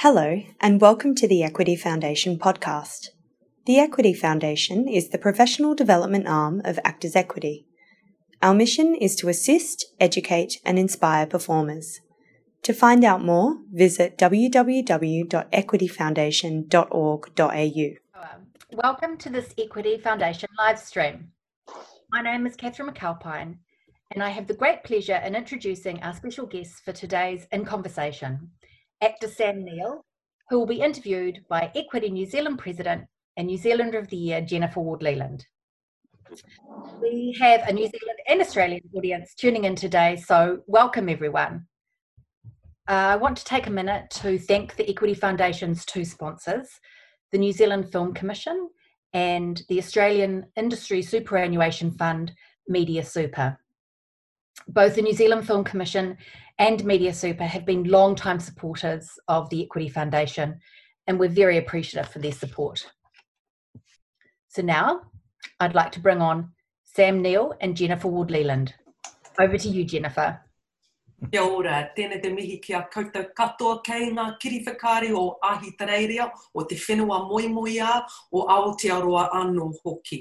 Hello, and welcome to the Equity Foundation podcast. The Equity Foundation is the professional development arm of Actors Equity. Our mission is to assist, educate, and inspire performers. To find out more, visit www.equityfoundation.org.au. Welcome to this Equity Foundation live stream. My name is Catherine McAlpine, and I have the great pleasure in introducing our special guests for today's In Conversation actor Sam Neill, who will be interviewed by Equity New Zealand President and New Zealander of the Year, Jennifer Ward Lealand. We have a New Zealand and Australian audience tuning in today, so welcome everyone. Uh, I want to take a minute to thank the Equity Foundation's two sponsors, the New Zealand Film Commission and the Australian Industry Superannuation Fund, Media Super. Both the New Zealand Film Commission and Media Super have been long-time supporters of the Equity Foundation, and we're very appreciative for their support. So now I'd like to bring on Sam Neill and Jennifer Ward Lealand. Over to you, Jennifer. Kia ora, tēnei te mihi ki a koutou katoa kei ngā kiriwhakari o ahi tareiria, o te whenua moimoia, o Aotearoa anō hoki.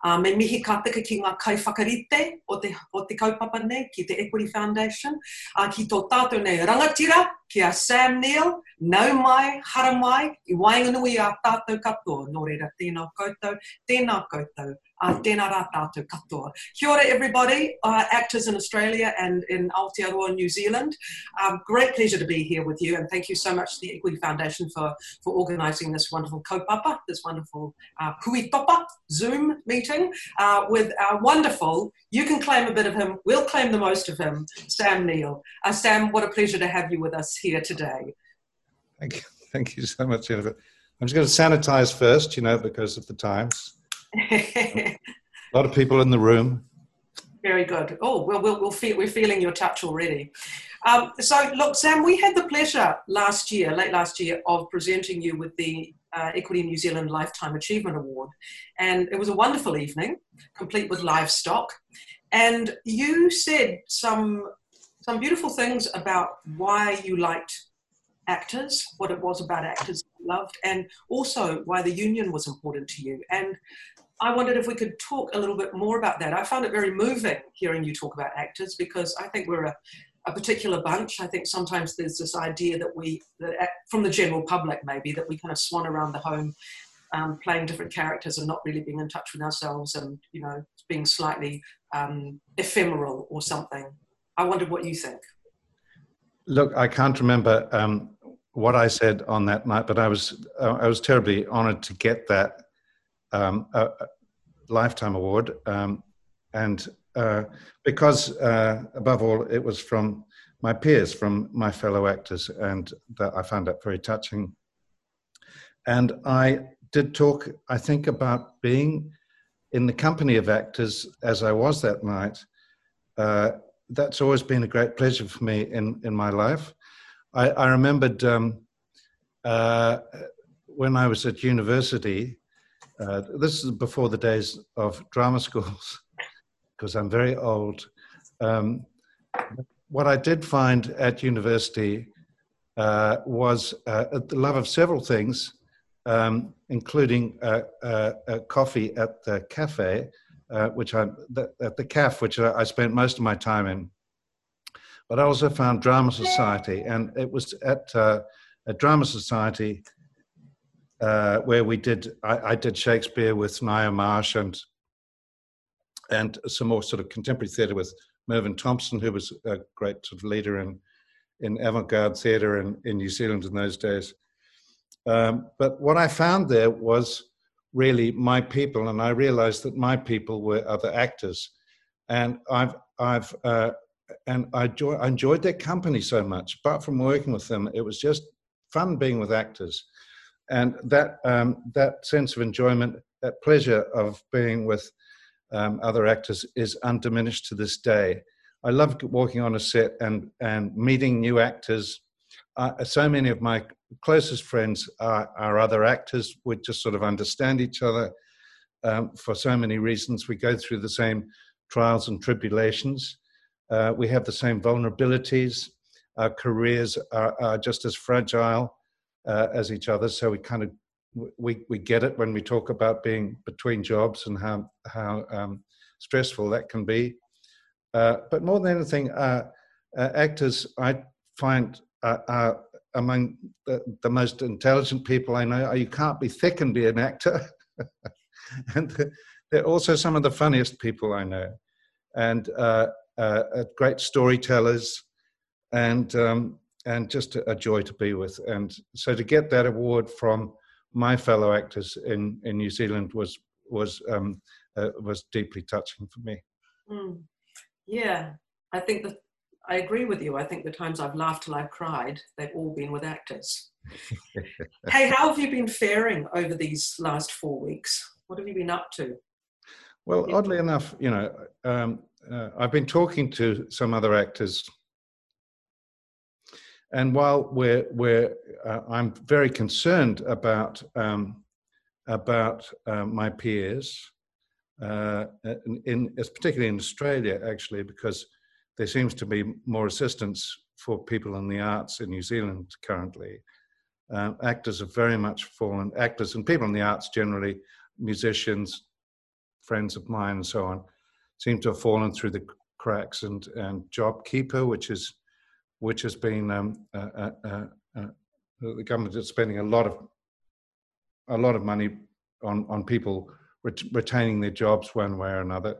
Uh, me mihi ka tika ki ngā kaiwhakarite o te, o te kaupapa nei, ki te Equity Foundation, uh, ki tō tātou nei rangatira, ki a Sam Neill, nau mai, hara mai, i wainganui a tātou katoa. Nō reira, tēnā koutou, tēnā koutou, uh, tēnā katoa. Kia ora everybody, uh, actors in Australia and in Aotearoa, New Zealand. Um, great pleasure to be here with you and thank you so much to the Equity Foundation for, for organising this wonderful kaupapa, this wonderful uh, Zoom meeting uh, with our wonderful, you can claim a bit of him, we'll claim the most of him, Sam Neill. Uh, Sam, what a pleasure to have you with us here today. Thank you. Thank you so much, Jennifer. I'm just going to sanitize first, you know, because of the times. A lot of people in the room. Very good. Oh, well, we'll, we'll feel, we're feeling your touch already. Um, so, look, Sam, we had the pleasure last year, late last year, of presenting you with the uh, Equity New Zealand Lifetime Achievement Award. And it was a wonderful evening, complete with livestock. And you said some, some beautiful things about why you liked actors, what it was about actors you loved, and also why the union was important to you. And I wondered if we could talk a little bit more about that. I found it very moving hearing you talk about actors because I think we're a, a particular bunch. I think sometimes there's this idea that we, that from the general public maybe, that we kind of swan around the home um, playing different characters and not really being in touch with ourselves and, you know, being slightly um, ephemeral or something. I wondered what you think. Look, I can't remember um, what I said on that night, but I was uh, I was terribly honoured to get that um, a, lifetime award, um, and uh, because uh, above all it was from my peers, from my fellow actors, and that I found that very touching. And I did talk, I think, about being in the company of actors as I was that night. Uh, that's always been a great pleasure for me in, in my life. I, I remembered um, uh, when I was at university, uh, this is before the days of drama schools, because I'm very old. Um, what I did find at university uh, was uh, the love of several things, um, including uh, uh, coffee at the cafe, uh, which I the, at the CAF, which I spent most of my time in. But I also found Drama Society, and it was at a Drama Society uh, where we did I, I, did Shakespeare with Ngaio Marsh and and some more sort of contemporary theatre with Mervyn Thompson, who was a great sort of leader in in avant-garde theatre in, in New Zealand in those days. Um, but what I found there was really my people, and I realised that my people were other actors, and I've I've uh, and I, enjoy, I enjoyed their company so much. Apart from working with them, it was just fun being with actors and that um, that sense of enjoyment, that pleasure of being with um, other actors is undiminished to this day. I love walking on a set and and meeting new actors. Uh, so many of my closest friends are, are, other actors. We just sort of understand each other um, for so many reasons. We go through the same trials and tribulations. Uh, we have the same vulnerabilities. Our careers are, are just as fragile uh, as each other. So we kind of we we get it when we talk about being between jobs and how how um, stressful that can be. Uh, but more than anything, uh, uh actors I find are among the, the, most intelligent people I know. You can't be thick and be an actor, and they're also some of the funniest people I know, and uh, uh, great storytellers, and um, and just a joy to be with. And so to get that award from my fellow actors in, in New Zealand was was um, uh, was deeply touching for me. Mm. Yeah, I think that I agree with you. I think the times I've laughed till I've cried, they've all been with actors. hey, how have you been faring over these last four weeks? What have you been up to? Well, oddly enough, you know, um, uh, I've been talking to some other actors and while we're, we're uh, I'm very concerned about, um, about uh, my peers, uh, in, in, particularly in Australia, actually, because there seems to be more assistance for people in the arts in New Zealand currently. Uh, actors have very much fallen, actors and people in the arts generally, musicians, friends of mine, and so on, seem to have fallen through the cracks. And, and JobKeeper, which is which has been um, uh, uh, uh, the government is spending a lot of a lot of money on on people ret- retaining their jobs one way or another,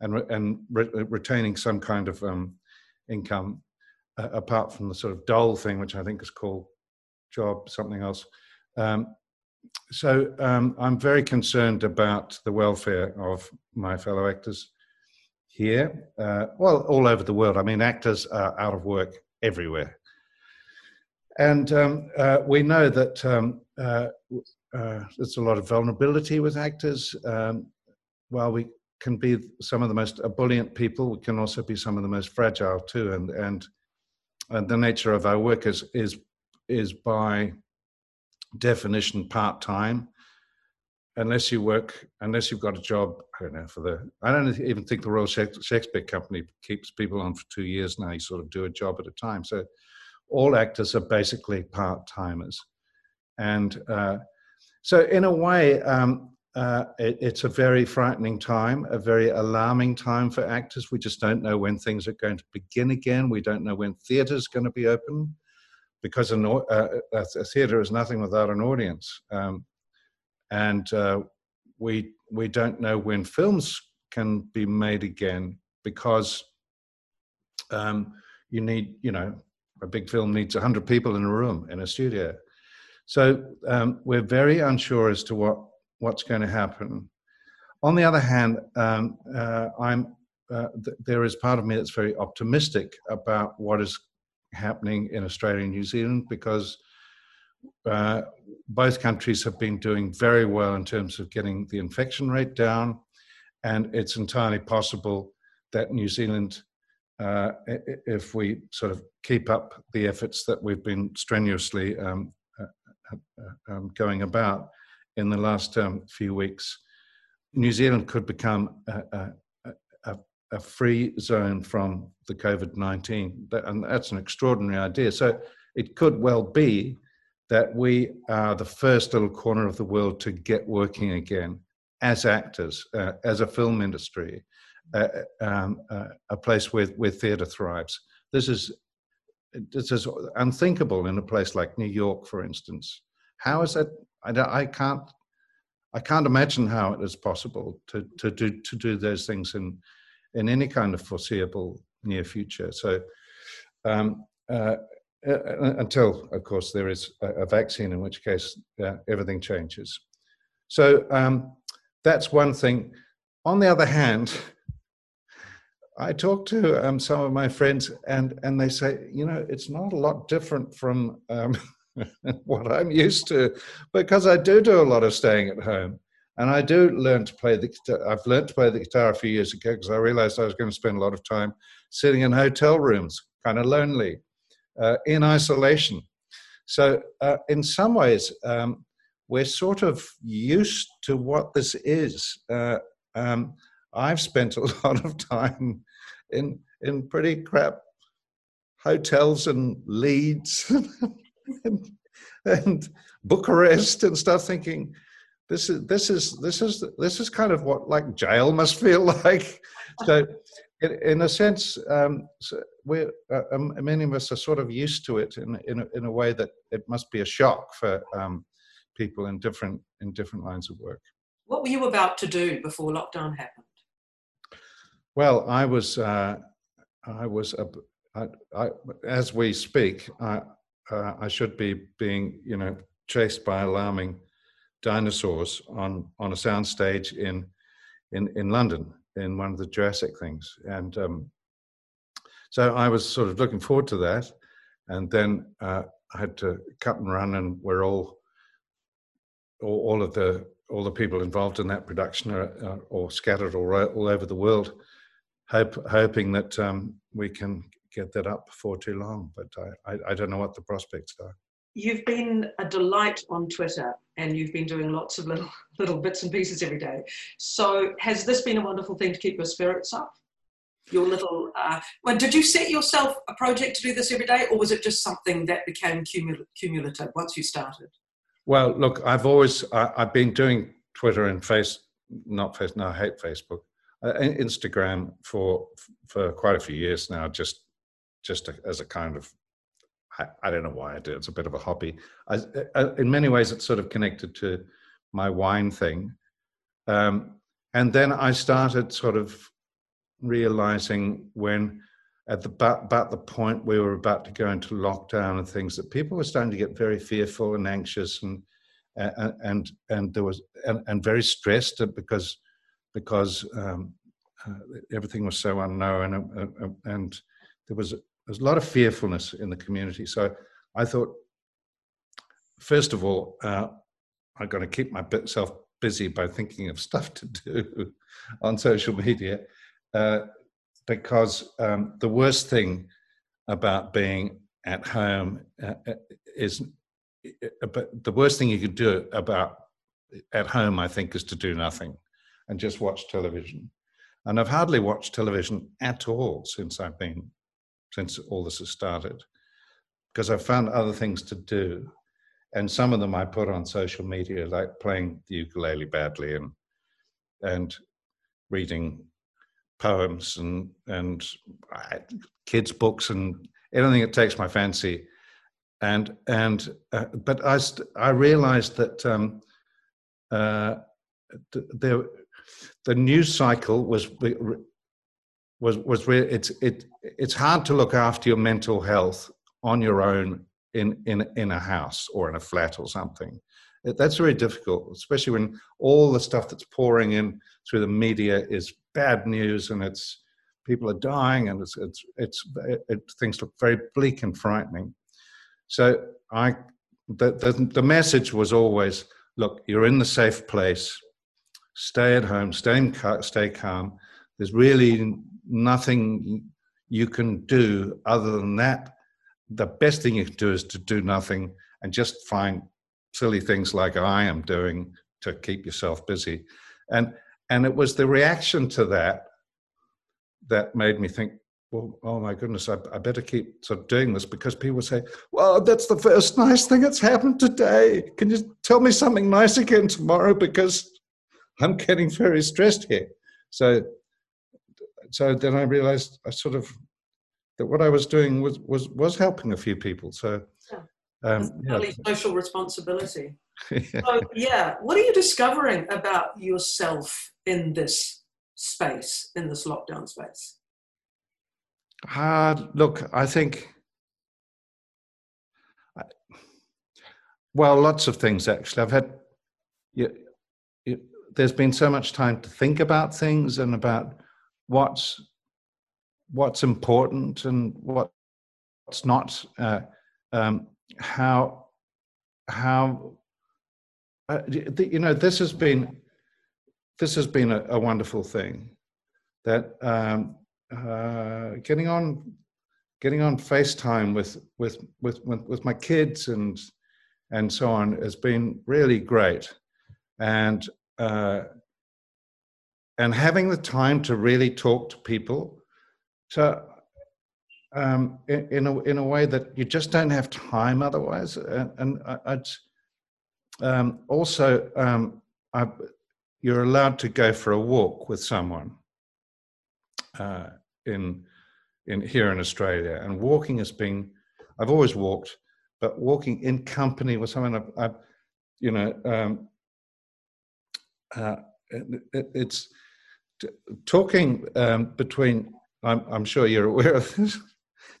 and re- and re- retaining some kind of um, income uh, apart from the sort of dole thing, which I think is called job something else. Um, so um, I'm very concerned about the welfare of my fellow actors here, uh, well, all over the world. I mean, actors are out of work everywhere. And um, uh, we know that um, uh, uh, there's a lot of vulnerability with actors. Um, while we can be some of the most ebullient people, we can also be some of the most fragile too. And and and the nature of our work is is is by definition part time. Unless you work, unless you've got a job, I don't know for the. I don't even think the Royal Shakespeare Company keeps people on for two years now. You sort of do a job at a time. So all actors are basically part timers, and uh, so in a way, um, uh, it, it's a very frightening time, a very alarming time for actors. We just don't know when things are going to begin again. We don't know when theatre is going to be open, because an, uh, a theatre is nothing without an audience. Um, and uh, we we don't know when films can be made again because um, you need you know a big film needs 100 people in a room in a studio. So um, we're very unsure as to what what's going to happen. On the other hand um, uh, i'm uh, th- there is part of me that's very optimistic about what is happening in australia and new zealand because uh, both countries have been doing very well in terms of getting the infection rate down, and it's entirely possible that New Zealand, uh, if we sort of keep up the efforts that we've been strenuously um, uh, uh um, going about in the last um, few weeks, New Zealand could become a, a, a free zone from the COVID 19. And that's an extraordinary idea. So it could well be that we are the first little corner of the world to get working again as actors, uh, as a film industry, uh, um, uh, a place where, where theatre thrives. This is this is unthinkable in a place like New York, for instance. How is that? I, I can't I can't imagine how it is possible to to do to do those things in in any kind of foreseeable near future. So. Um, uh, uh, until, of course, there is a, vaccine, in which case uh, everything changes. So um, that's one thing. On the other hand, I talk to um, some of my friends, and and they say, you know, it's not a lot different from um, what I'm used to, because I do do a lot of staying at home, and I do learn to play the. guitar. I've learned to play the guitar a few years ago because I realized I was going to spend a lot of time sitting in hotel rooms, kind of lonely uh, in isolation. So, uh, in some ways, um, we're sort of used to what this is. Uh, um, I've spent a lot of time in in pretty crap hotels and Leeds, and, and Bucharest and stuff, thinking this is this is this is this is kind of what like jail must feel like. So, in, in a sense, um, we're uh, um, many of us are sort of used to it in in a, in a way that it must be a shock for um, people in different in different lines of work. What were you about to do before lockdown happened? Well, I was uh, I was a, I, I, as we speak, I, uh, I should be being you know chased by alarming dinosaurs on on a soundstage in in in London in one of the Jurassic things, and um, so I was sort of looking forward to that, and then uh, I had to cut and run, and we're all all, all of the all the people involved in that production are, are all scattered all, all over the world, hope, hoping that um, we can get that up before too long. But I, I, I don't know what the prospects are. You've been a delight on Twitter and you've been doing lots of little, little bits and pieces every day. So, has this been a wonderful thing to keep your spirits up? Your little, uh, well, did you set yourself a project to do this every day, or was it just something that became cumul- cumulative once you started? Well, look, I've always I, have been doing Twitter and Face, not Face, no, I hate Facebook, uh, Instagram for for quite a few years now. Just just as a kind of I, I, don't know why I do. It's a bit of a hobby. I, uh, in many ways, it's sort of connected to my wine thing. Um, and then I started sort of realizing when at the about, the point we were about to go into lockdown and things that people were starting to get very fearful and anxious and and and, and there was and, and very stressed because because um, uh, everything was so unknown and, and there was there's a lot of fearfulness in the community. So I thought, first of all, uh, I'm going to keep myself busy by thinking of stuff to do on social media, uh, because um, the worst thing about being at home uh, uh is, uh, but the worst thing you could do about at home, I think, is to do nothing and just watch television. And I've hardly watched television at all since I've been since all this has started because I've found other things to do. And some of them I put on social media, like playing the ukulele badly and and reading poems and and kids' books and anything that takes my fancy. And and uh, but I st- I realized that um, uh, the the news cycle was was was really it's it it's hard to look after your mental health on your own in in in a house or in a flat or something. That's very difficult especially when all the stuff that's pouring in through the media is bad news and it's people are dying and it's it's it's it, it, things look very bleak and frightening. So i the, the the message was always look you're in the safe place. Stay at home. Stay stay calm. There's really nothing you can do other than that. The best thing you can do is to do nothing and just find silly things like I am doing to keep yourself busy. And and it was the reaction to that that made me think, well, oh my goodness, I, I, better keep sort of doing this because people say, well, that's the first nice thing that's happened today. Can you tell me something nice again tomorrow? Because I'm getting very stressed here. So so then I realized I sort of that what I was doing was was was helping a few people. So um, yeah. social responsibility. yeah. So yeah, what are you discovering about yourself in this space, in this lockdown space? Uh, look, I think. Well, lots of things actually. I've had. You, you, there's been so much time to think about things and about what's what's important and what's not. Uh, um, how how uh, you know this has been this has been a, a wonderful thing that um, uh, getting on getting on FaceTime with with with with my kids and and so on has been really great, and uh, and having the time to really talk to people. So um, in, in, a, in a way that you just don't have time otherwise. And, and I, um, also, um, I, you're allowed to go for a walk with someone uh, in, in here in Australia. And walking has been, I've always walked, but walking in company with someone, I've, I've you know, um, uh, it, it's talking um, between. I'm, I'm, sure you're aware of this,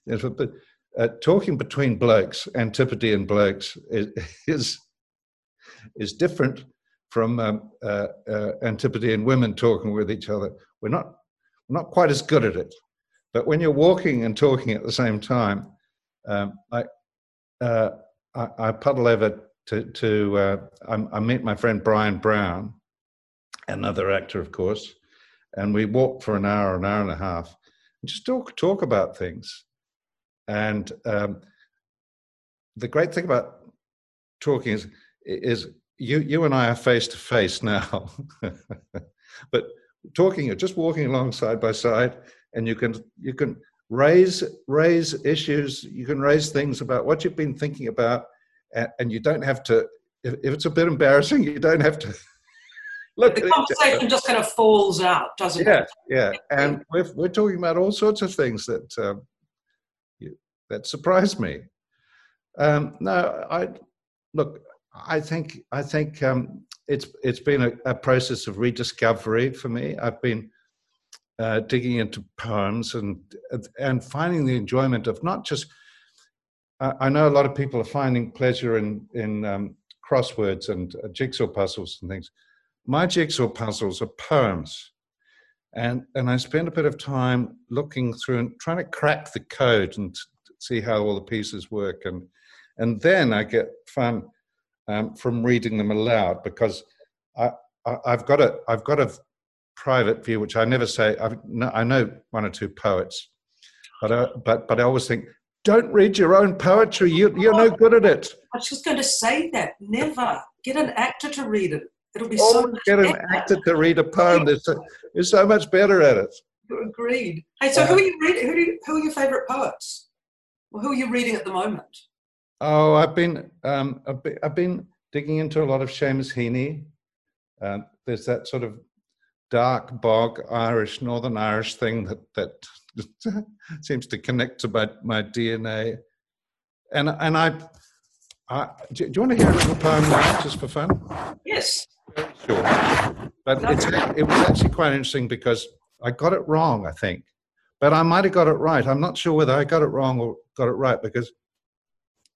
but uh, talking between blokes, Antipodean blokes, is is, different from um, uh, uh, Antipodean women talking with each other. We're not we're not quite as good at it, but when you're walking and talking at the same time, um, I, uh, I, I puddle over to, to uh, I, I my friend Bryan Brown, another actor, of course, and we walked for an hour, an hour and a half, and just talk talk about things. And um, the great thing about talking is is you you and I are face to face now, but talking, or just walking along side by side, and you can you can raise raise issues, you can raise things about what you've been thinking about, and, and you don't have to. If, if it's a bit embarrassing, you don't have to Look, the conversation just kind of falls out, doesn't yeah, it? Yeah, yeah. And we're, we're talking about all sorts of things that um, you, that surprise me. Um, no, I look. I think I think um, it's it's been a, a, process of rediscovery for me. I've been uh, digging into poems and and finding the enjoyment of not just. I know a lot of people are finding pleasure in in um, crosswords and uh, jigsaw puzzles and things my jigsaw puzzles are poems. And, and I spend a bit of time looking through and trying to crack the code and see how all the pieces work. And, and then I get fun um, from reading them aloud because I, I, have got a, I've got a private view, which I never say. No, I know one or two poets, but, I, but, but I always think, don't read your own poetry. You, you're no good at it. I was just going to say that. Never. Get an actor to read it. It'll be Always so get an actor to read a poem. They're so, they're so much better at it. Agreed. Hey, so uh, who are you reading? Who, you, who are your favourite poets? Well, who are you reading at the moment? Oh, I've been um, I've been digging into a lot of Seamus Heaney. Uh, there's that sort of dark bog Irish, Northern Irish thing that that seems to connect to my, my DNA. And and I, I do, do, you want to hear a little poem now, just for fun? Yes. Sure. But it's, it was actually quite interesting because I got it wrong, I think. But I might have got it right. I'm not sure whether I got it wrong or got it right because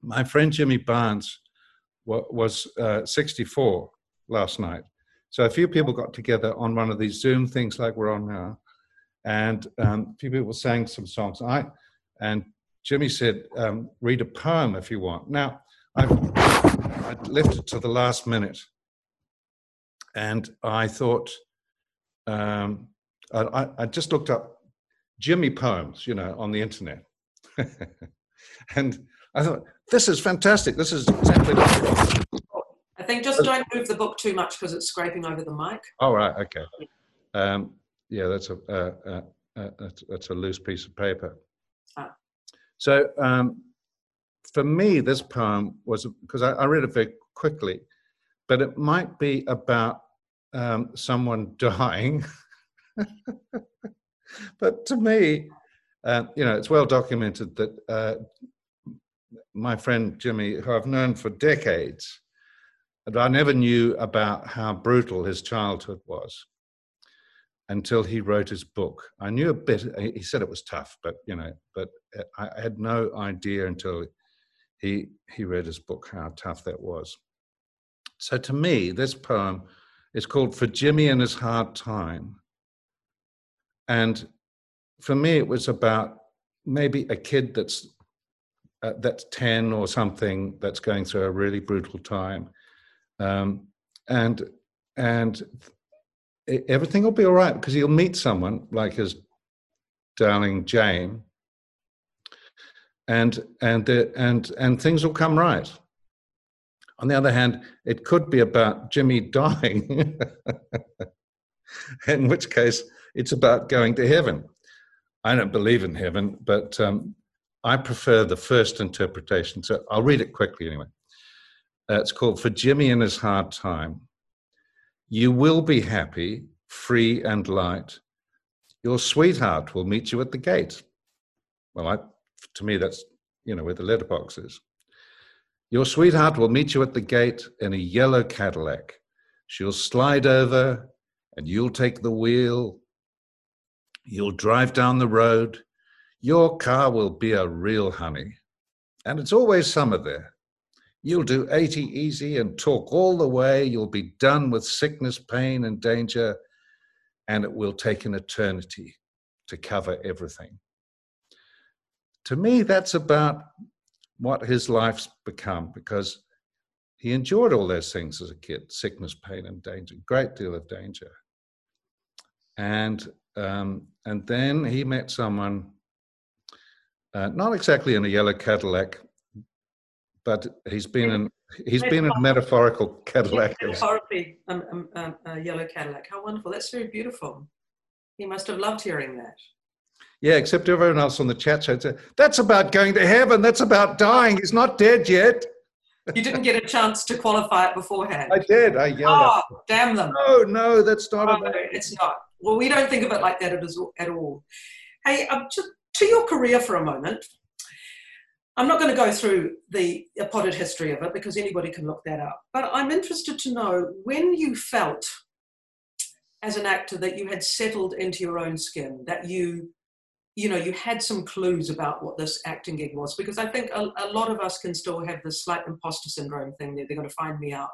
my friend Jimmy Barnes was uh, 64 last night. So a few people got together on one of these Zoom things like we're on now, and um, a few people sang some songs. I and Jimmy said, um, "Read a poem if you want." Now I've, I left it to the last minute and I thought, um, I, I, just looked up Jimmy poems, you know, on the internet, and I thought this is fantastic. This is exactly. I think just don't move the book too much because it's scraping over the mic. Oh right, okay. Um, yeah, that's a uh, uh, uh, that's, that's, a loose piece of paper. Ah. So um, for me, this poem was because I, I read it very quickly, but it might be about um, someone dying. but to me, uh, you know, it's well documented that uh, my friend Jimmy, who I've known for decades, and I never knew about how brutal his childhood was until he wrote his book. I knew a bit. He said it was tough, but you know, but uh, I had no idea until he he read his book how tough that was. So to me, this poem is called For Jimmy and His Hard Time. And for me, it was about maybe a kid that's uh, that's 10 or something that's going through a really brutal time. Um, and and everything will be all right because he'll meet someone like his darling Jane, and and the, and and things will come right. On the other hand, it could be about Jimmy dying, in which case it's about going to heaven. I don't believe in heaven, but um, I prefer the first interpretation. So I'll read it quickly anyway. Uh, it's called For Jimmy in His Hard Time. You will be happy, free and light. Your sweetheart will meet you at the gate. Well, I, to me, that's, you know, where the letterbox is. Your sweetheart will meet you at the gate in a yellow Cadillac. She'll slide over and you'll take the wheel. You'll drive down the road. Your car will be a real honey. And it's always summer there. You'll do 80 easy and talk all the way. You'll be done with sickness, pain, and danger, and it will take an eternity to cover everything. To me, that's about what his life's become because he endured all those things as a kid sickness, pain, and danger, great deal of danger. And, um, and then he met someone, uh, not exactly in a yellow Cadillac, but he's been in he's been in a metaphorical Cadillac. metaphorically, um, um, um, a yellow Cadillac. How wonderful! That's very beautiful. He must have loved hearing that. Yeah, except everyone else on the chat show said that's about going to heaven. That's about dying. He's not dead yet. You didn't get a chance to qualify it beforehand. I did. I yelled. Oh, damn them! No, no, that's not. Oh, about... It's not. Well, we don't think of it like that at all. Hey, um, to, to your career for a moment. I'm not going to go through the potted history of it because anybody can look that up. But I'm interested to know when you felt as an actor that you had settled into your own skin, that you, you know, you had some clues about what this acting gig was. Because I think a, a lot of us can still have this slight imposter syndrome thing that they're going to find me out,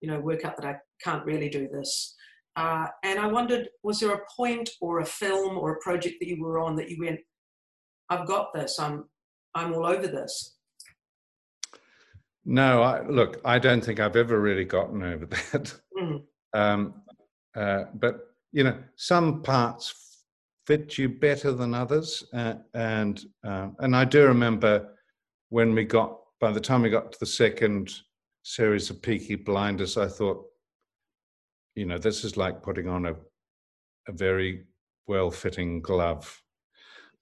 you know, work out that I can't really do this. Uh, and I wondered, was there a point or a film or a project that you were on that you went, I've got this. I'm I'm all over this. No, I, look, I don't think I've ever really gotten over that. Mm. Um, uh, but you know, some parts fit you better than others, uh, and uh, and I do remember when we got by the time we got to the second series of Peaky Blinders, I thought, you know, this is like putting on a a very well-fitting glove.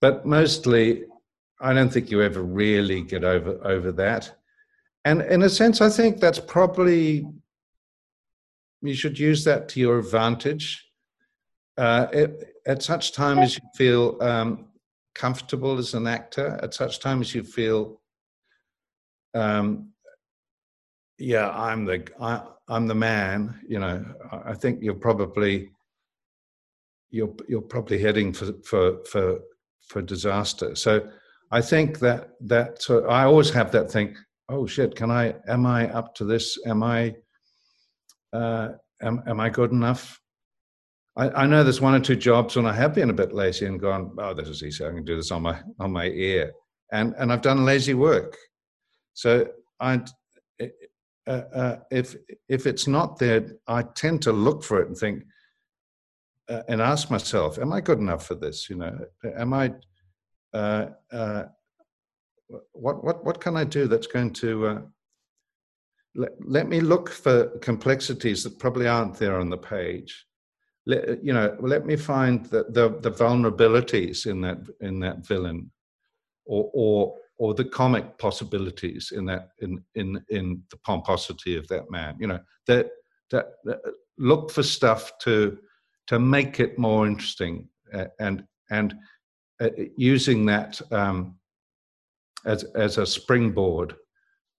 But mostly, I don't think you ever really get over over that. And in a sense, I think that's probably you should use that to your advantage. Uh, it, at such time as you feel um, comfortable as an actor, at such time as you feel, um, yeah, I'm the I, I'm the man. You know, I think you're probably you're you're probably heading for for for for disaster. So I think that that so I always have that thing. Oh shit! Can I? Am I up to this? Am I? Uh, am am I good enough? I, I know there's one or two jobs when I have been a bit lazy and gone. Oh, this is easy. I can do this on my on my ear, and and I've done lazy work. So I, uh, uh, if if it's not there, I tend to look for it and think, uh, and ask myself, am I good enough for this? You know, am I uh, uh, what what what can I do that's going to uh, let, let me look for complexities that probably aren't there on the page. Let, you know, let me find the, the, the vulnerabilities in that in that villain, or or or the comic possibilities in that in in in the pomposity of that man. You know, that that, that look for stuff to to make it more interesting and and uh, using that um, as as a springboard.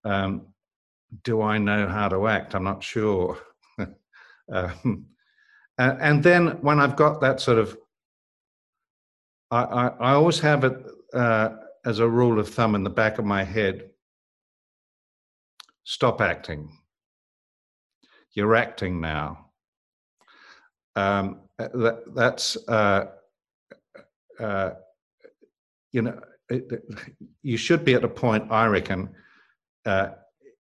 Um, do I know how to act? I'm not sure. um, and, and, then when I've got that sort of, I, I, I always have it uh, as a rule of thumb in the back of my head. Stop acting. You're acting now. Um, that, that's uh, uh, you know, it, you should be at a point, I reckon, uh,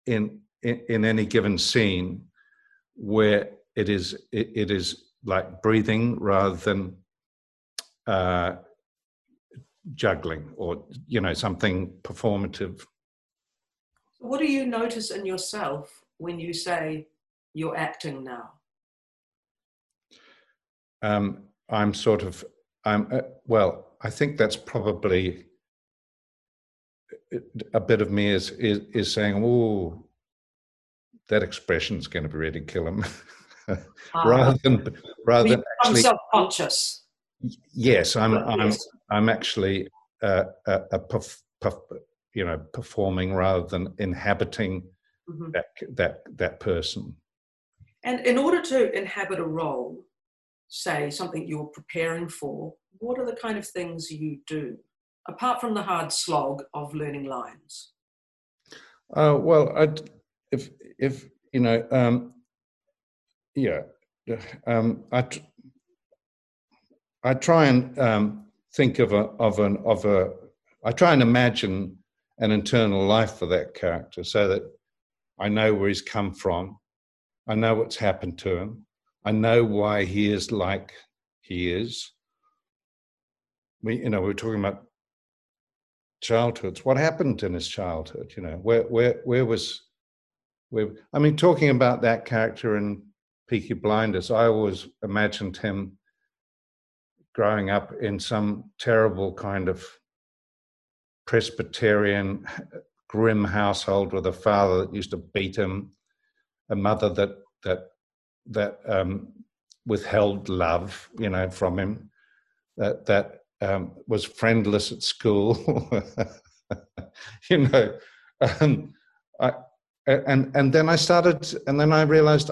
in, in, in any given scene where it is it, it is like breathing rather than uh, juggling or you know something performative. What do you notice in yourself when you say you're acting now? Um, I'm sort of I'm uh, well I think that's probably a bit of me is is, is saying, "Oh, that expression is going to be really kill him," rather than rather than actually self-conscious. Yes, I'm I'm I'm actually uh, a, a puff, puff, you know performing rather than inhabiting mm-hmm. that that that person. And in order to inhabit a role, say something you're preparing for, what are the kind of things you do apart from the hard slog of learning lines? Uh, well, I'd, if if you know, um, yeah, um, I I try and um, think of a of an of a I try and imagine an internal life for that character so that I know where he's come from, I know what's happened to him, I know why he is like he is. We you know we are talking about childhoods. What happened in his childhood? You know, where where where was where I mean, talking about that character in Peaky Blinders, I always imagined him growing up in some terrible kind of Presbyterian grim household with a father that used to beat him, a mother that that that um, withheld love, you know, from him, that that um, was friendless at school. you know, um, I, and and then I started, and then I realized,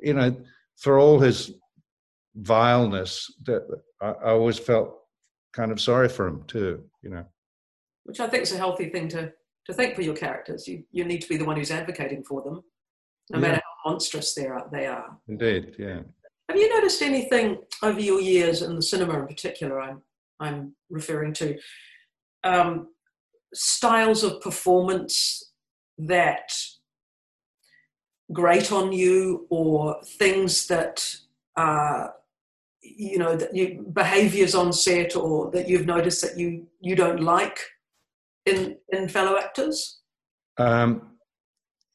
you know, for all his vileness, that I, I always felt kind of sorry for him too. You know, which I think is a healthy thing to to think for your characters. You you need to be the one who's advocating for them, no yeah. matter how monstrous they are. They are. Indeed, yeah. Have you noticed anything over your years in the cinema, in particular? I'm I'm referring to um, styles of performance that grate on you, or things that uh, you know that you behaviors on set, or that you've noticed that you you don't like in in fellow actors. Um,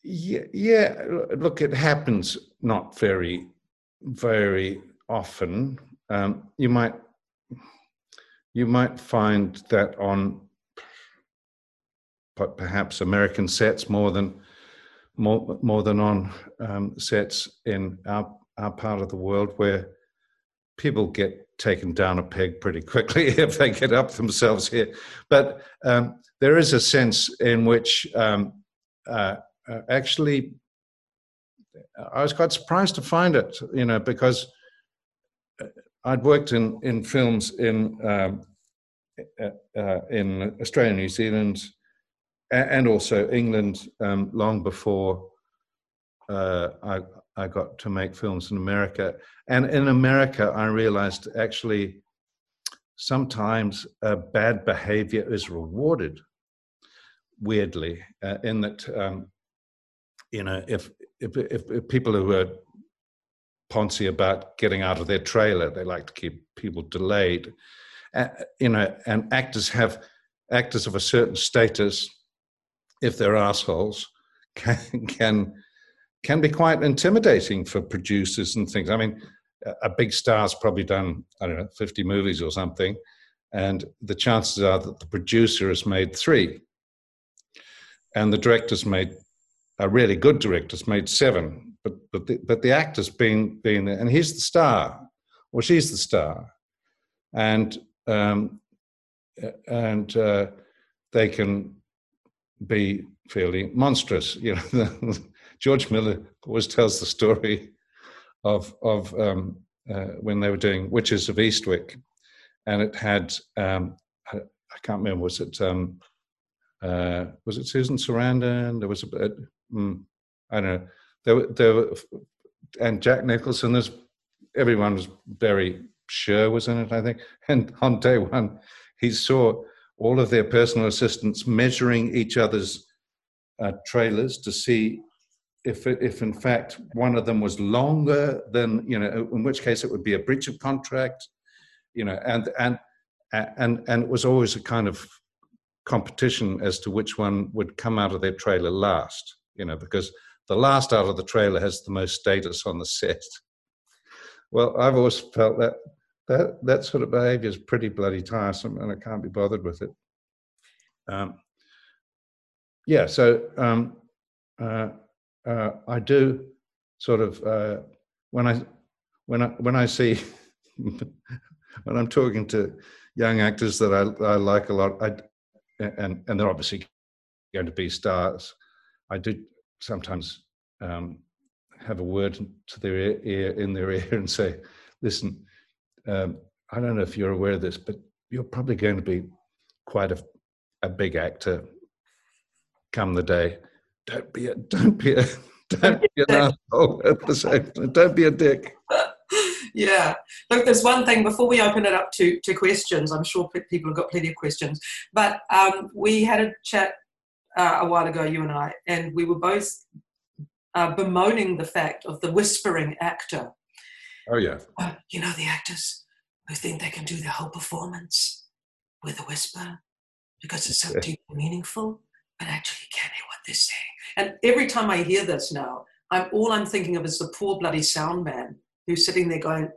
yeah, yeah, look, it happens not very, very often. Um, you might you might find that on perhaps American sets more than more, more than on um, sets in our our part of the world where people get taken down a peg pretty quickly if they get up themselves here. But um, there is a sense in which um, uh, uh, actually I was quite surprised to find it, you know, because I'd worked in, in films in um, uh, uh, in Australia, New Zealand, and also England um, long before uh, I, I got to make films in America. And in America, I realized actually sometimes uh, bad behavior is rewarded. Weirdly, uh, in that um, you know, if, if if, if people who are poncy about getting out of their trailer. They like to keep people delayed. You know, and actors have actors of a certain status, if they're assholes, can can can be quite intimidating for producers and things. I mean, a big star's probably done I don't know fifty movies or something, and the chances are that the producer has made three, and the director's made a really good director's made seven but but the, but the actor's been been and he's the star or she's the star, and um, and uh, they can be fairly monstrous. You know, George Miller always tells the story of of um, uh, when they were doing Witches of Eastwick, and it had um, I, I, can't remember was it um, uh, was it Susan Sarandon? There was a, bit, mm, I don't know there, were, there, were, and Jack Nicholson. There's everyone was very sure was in it, I think. And on day one, he saw all of their personal assistants measuring each other's uh, trailers to see if, if in fact one of them was longer than you know, in which case it would be a breach of contract, you know, and and and and it was always a kind of competition as to which one would come out of their trailer last, you know, because the last out of the trailer has the most status on the set. Well, I've always felt that that that sort of behaviour is pretty bloody tiresome, and I can't be bothered with it. Um, yeah, so um, uh, uh, I do sort of uh, when I when I when I see when I'm talking to young actors that I, I like a lot, I and and they're obviously going to be stars. I do sometimes um, have a word to their ear, in their ear and say, "Listen, um, I don't know if you're aware of this, but you're probably going to be quite a, a big actor come the day. Don't be a don't be a don't be an asshole at the same time. Don't be a dick." yeah. Look, there's one thing before we open it up to, to questions. I'm sure people have got plenty of questions. But um, we had a chat uh, a while ago, you and I, and we were both uh, bemoaning the fact of the whispering actor. Oh, yeah. Uh, you know, the actors who think they can do their whole performance with a whisper because it's so deeply meaningful, but actually can't hear what they're saying. And every time I hear this now, I'm all I'm thinking of is the poor bloody sound man who's sitting there going,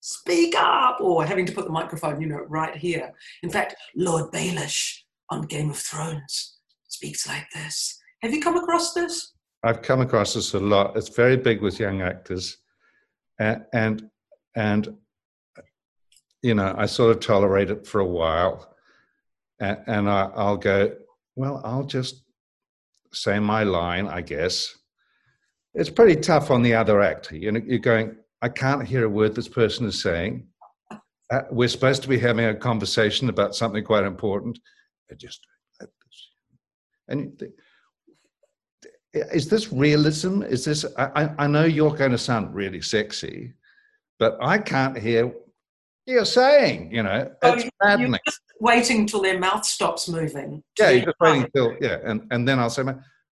speak up, or having to put the microphone, you know, right here. In fact, Lord Baelish on Game of Thrones speaks like this. Have you come across this? I've come across this a lot. It's very big with young actors, and and, and you know, I sort of tolerate it for a while, and, and I, I'll go, well, I'll just say my line, I guess. It's pretty tough on the other actor. You know, you're going, I can't hear a word this person is saying. Uh, we're supposed to be having a conversation about something quite important. I just and is this realism? Is this? I, I know you're going to sound really sexy, but I can't hear you're saying. You know, oh, it's maddening. You're just waiting till their mouth stops moving. Yeah, you're just waiting till yeah, and and then I'll say,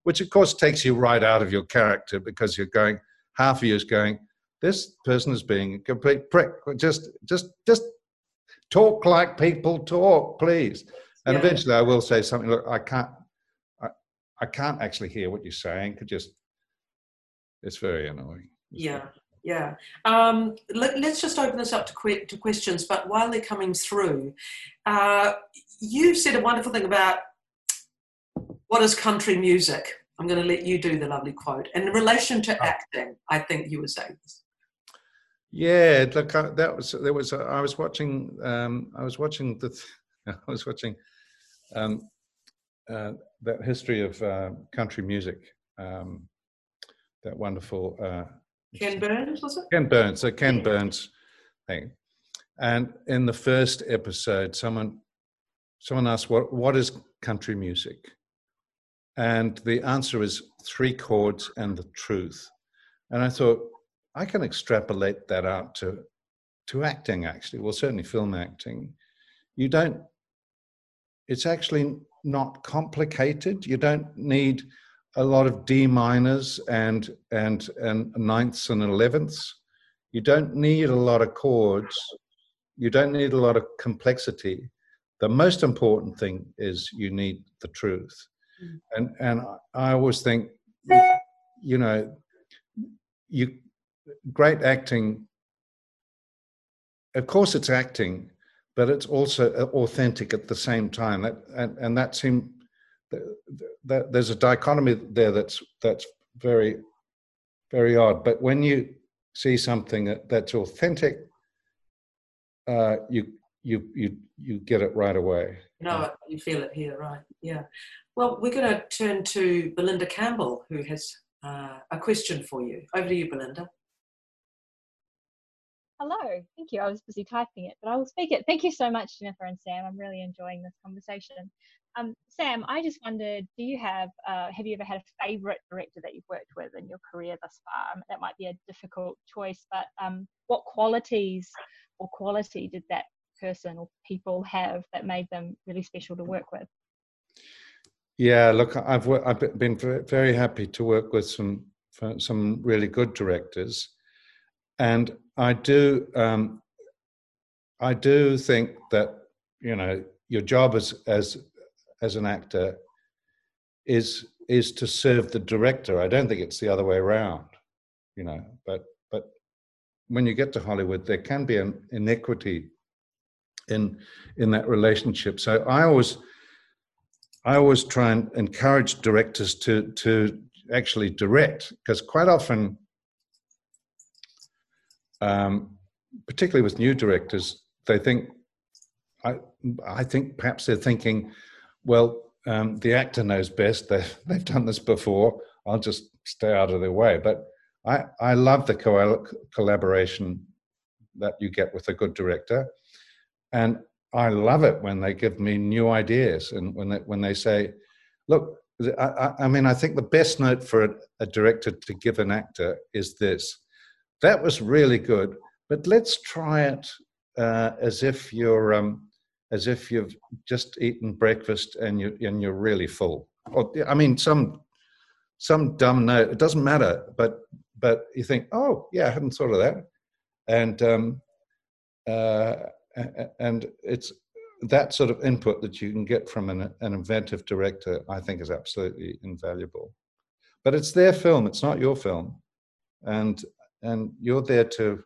which of course takes you right out of your character because you're going half of you is going this person is being a complete prick. Just, just, just talk like people talk, please. And yeah. eventually, I will say something. Look, I can't, I can't actually hear what you're saying. Could just, it's very annoying. It's yeah. Very, yeah. Um, let, us just open this up to, que- to questions. But while they're coming through, uh, you said a wonderful thing about what is country music. I'm going to let you do the lovely quote. And in relation to oh. acting, I think you were saying this. Yeah, look, I, that was there was. I was watching. Um, I was watching the. I was watching um, uh, that history of uh, country music. Um, that wonderful. Uh, Ken Burns was it? Ken Burns. So Ken yeah. Burns thing, and in the first episode, someone someone asked what what is country music, and the answer is three chords and the truth, and I thought I can extrapolate that out to to acting actually, well certainly film acting. You don't it's actually not complicated. You don't need a lot of D minors and and and ninths and elevenths. You don't need a lot of chords. You don't need a lot of complexity. The most important thing is you need the truth. Mm. And and I always think, you know, you great acting, of course, it's acting, but it's also uh, authentic at the same time. That, and, and that seemed that there's a dichotomy there that's that's very very odd. But when you see something that, that's authentic, uh, you you you you get it right away. No, you feel it here, right? Yeah. Well, we're going to turn to Belinda Campbell, who has uh, a question for you. Over to you, Belinda. Hello, thank you. I was busy typing it, but I will speak it. Thank you so much, Jennifer and Sam. I'm really enjoying this conversation. Um, Sam, I just wondered, do you have, uh, have you ever had a favourite director that you've worked with in your career thus far? Um, that might be a difficult choice, but um, what qualities or quality did that person or people have that made them really special to work with? Yeah, look, I've I've been very happy to work with some some really good directors, and I do. Um, I do think that you know your job as as as an actor is is to serve the director. I don't think it's the other way around. You know, but but when you get to Hollywood, there can be an inequity in in that relationship. So I always I always try and encourage directors to to actually direct because quite often, um, particularly with new directors, they think I I think perhaps they're thinking, well, um, the actor knows best. They've they've done this before. I'll just stay out of their way. But I I love the co- collaboration that you get with a good director, and I love it when they give me new ideas and when they, when they say, look, I, I mean, I think the best note for a, a, director to give an actor is this. That was really good, but let's try it uh, as if you're um, as if you've just eaten breakfast and you and you're really full. Or, I mean, some some dumb note. It doesn't matter, but but you think, oh yeah, I hadn't thought of that, and um, uh, and it's that sort of input that you can get from an, an inventive director i think is absolutely invaluable but it's their film it's not your film and and you're there to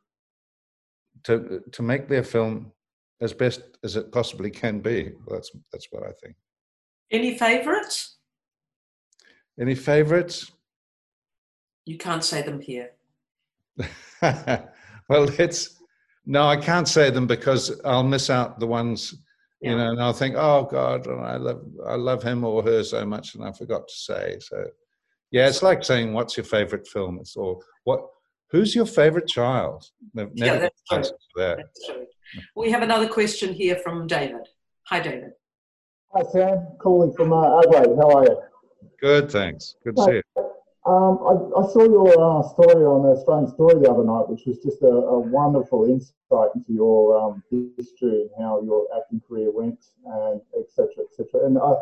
to to make their film as best as it possibly can be that's that's what i think any favorites any favorites you can't say them here well it's no, I can't say them because I'll miss out the ones, you know, and I'll think, oh God, and I love, I love him or her so much, and I forgot to say. So, yeah, it's like saying, what's your favorite film? It's all what. Who's your favorite child? Never yeah, that's true. That. that's true. We have another question here from David. Hi, David. Hi, Sam. Calling from uh, Adelaide. How are you? Good, thanks. Good to see you. Um, I, I, saw your uh, story on the Australian Story the other night, which was just a, a wonderful insight into your um, history and how your acting career went, and etc. etc. And uh,